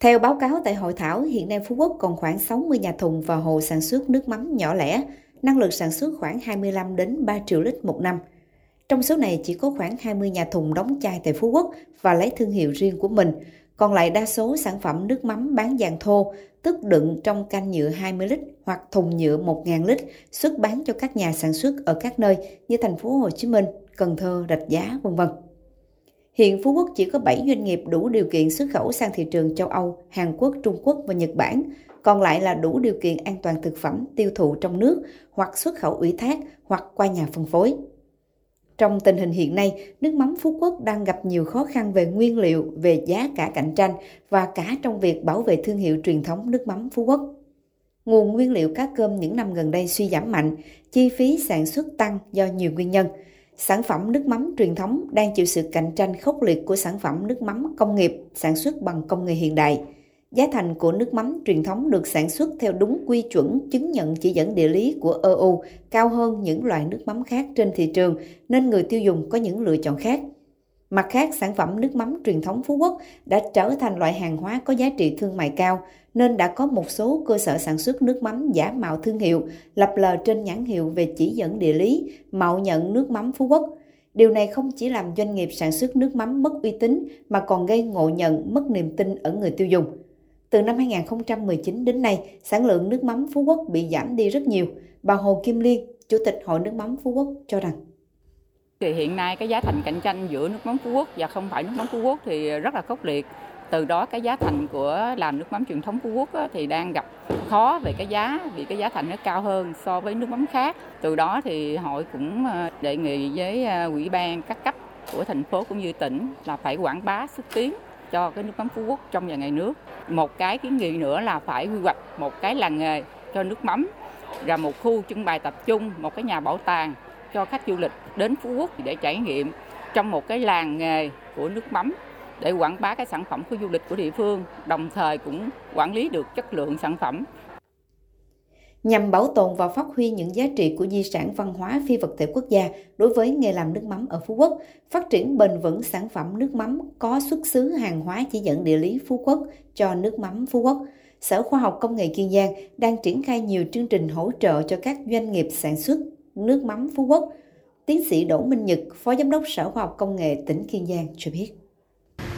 Theo báo cáo tại hội thảo, hiện nay Phú Quốc còn khoảng 60 nhà thùng và hồ sản xuất nước mắm nhỏ lẻ, năng lực sản xuất khoảng 25 đến 3 triệu lít một năm. Trong số này chỉ có khoảng 20 nhà thùng đóng chai tại Phú Quốc và lấy thương hiệu riêng của mình, còn lại đa số sản phẩm nước mắm bán dạng thô, tức đựng trong can nhựa 20 lít hoặc thùng nhựa 1.000 lít xuất bán cho các nhà sản xuất ở các nơi như thành phố Hồ Chí Minh, Cần Thơ, Rạch Giá, vân vân. Hiện Phú Quốc chỉ có 7 doanh nghiệp đủ điều kiện xuất khẩu sang thị trường châu Âu, Hàn Quốc, Trung Quốc và Nhật Bản, còn lại là đủ điều kiện an toàn thực phẩm tiêu thụ trong nước hoặc xuất khẩu ủy thác hoặc qua nhà phân phối. Trong tình hình hiện nay, nước mắm Phú Quốc đang gặp nhiều khó khăn về nguyên liệu, về giá cả cạnh tranh và cả trong việc bảo vệ thương hiệu truyền thống nước mắm Phú Quốc. Nguồn nguyên liệu cá cơm những năm gần đây suy giảm mạnh, chi phí sản xuất tăng do nhiều nguyên nhân. Sản phẩm nước mắm truyền thống đang chịu sự cạnh tranh khốc liệt của sản phẩm nước mắm công nghiệp sản xuất bằng công nghệ hiện đại – Giá thành của nước mắm truyền thống được sản xuất theo đúng quy chuẩn chứng nhận chỉ dẫn địa lý của EU cao hơn những loại nước mắm khác trên thị trường, nên người tiêu dùng có những lựa chọn khác. Mặt khác, sản phẩm nước mắm truyền thống Phú Quốc đã trở thành loại hàng hóa có giá trị thương mại cao nên đã có một số cơ sở sản xuất nước mắm giả mạo thương hiệu, lập lờ trên nhãn hiệu về chỉ dẫn địa lý, mạo nhận nước mắm Phú Quốc. Điều này không chỉ làm doanh nghiệp sản xuất nước mắm mất uy tín mà còn gây ngộ nhận, mất niềm tin ở người tiêu dùng. Từ năm 2019 đến nay, sản lượng nước mắm Phú Quốc bị giảm đi rất nhiều. Bà Hồ Kim Liên, Chủ tịch Hội nước mắm Phú Quốc cho rằng thì hiện nay cái giá thành cạnh tranh giữa nước mắm Phú Quốc và không phải nước mắm Phú Quốc thì rất là khốc liệt. Từ đó cái giá thành của làm nước mắm truyền thống Phú Quốc thì đang gặp khó về cái giá vì cái giá thành nó cao hơn so với nước mắm khác. Từ đó thì hội cũng ờ, đề nghị với ờ, ủy ban các cấp của thành phố cũng như tỉnh là phải quảng bá xúc tiến cho cái nước mắm Phú Quốc trong và ngoài nước. Một cái kiến nghị nữa là phải quy hoạch một cái làng nghề cho nước mắm và một khu trưng bày tập trung, một cái nhà bảo tàng cho khách du lịch đến Phú Quốc để trải nghiệm trong một cái làng nghề của nước mắm để quảng bá cái sản phẩm của du lịch của địa phương, đồng thời cũng quản lý được chất lượng sản phẩm nhằm bảo tồn và phát huy những giá trị của di sản văn hóa phi vật thể quốc gia đối với nghề làm nước mắm ở Phú Quốc, phát triển bền vững sản phẩm nước mắm có xuất xứ hàng hóa chỉ dẫn địa lý Phú Quốc cho nước mắm Phú Quốc. Sở Khoa học Công nghệ Kiên Giang đang triển khai nhiều chương trình hỗ trợ cho các doanh nghiệp sản xuất nước mắm Phú Quốc. Tiến sĩ Đỗ Minh Nhật, Phó Giám đốc Sở Khoa học Công nghệ tỉnh Kiên Giang cho biết.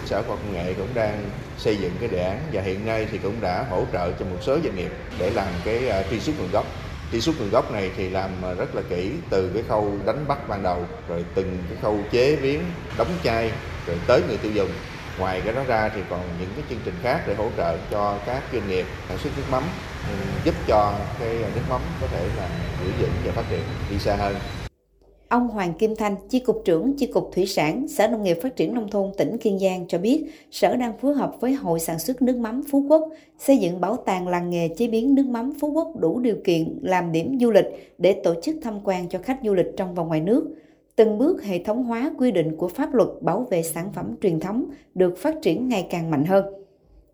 Sở Khoa học Công nghệ cũng đang xây dựng cái đề án và hiện nay thì cũng đã hỗ trợ cho một số doanh nghiệp để làm cái à, truy xuất nguồn gốc. Truy xuất nguồn gốc này thì làm à, rất là kỹ từ cái khâu đánh bắt ban đầu rồi từng cái khâu chế biến, đóng chai rồi tới người tiêu dùng. Ngoài cái đó ra thì còn những cái chương trình khác để hỗ trợ cho các doanh nghiệp sản xuất nước mắm Ừ, giúp cho cái ờ, nước mắm có thể là giữ vững và phát triển đi xa hơn. Ông Hoàng Kim Thanh, Chi cục trưởng Chi cục Thủy sản, Sở Nông nghiệp Phát triển Nông thôn tỉnh Kiên Giang cho biết, Sở đang phối hợp với Hội sản xuất nước mắm Phú Quốc xây dựng bảo tàng làng nghề chế biến nước mắm Phú Quốc đủ điều kiện làm điểm du lịch để tổ chức tham quan cho khách du lịch trong và ngoài nước. Từng bước hệ thống hóa quy định của pháp luật bảo vệ sản phẩm truyền thống được phát triển ngày càng mạnh hơn.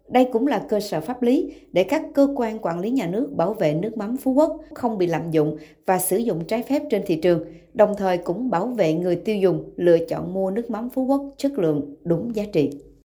Đây cũng là cơ sở pháp lý để các cơ quan quản lý nhà nước bảo vệ nước mắm Phú Quốc không bị lạm dụng và sử dụng trái phép trên thị trường, đồng thời cũng bảo vệ người tiêu dùng lựa chọn mua nước mắm Phú Quốc chất lượng đúng giá trị.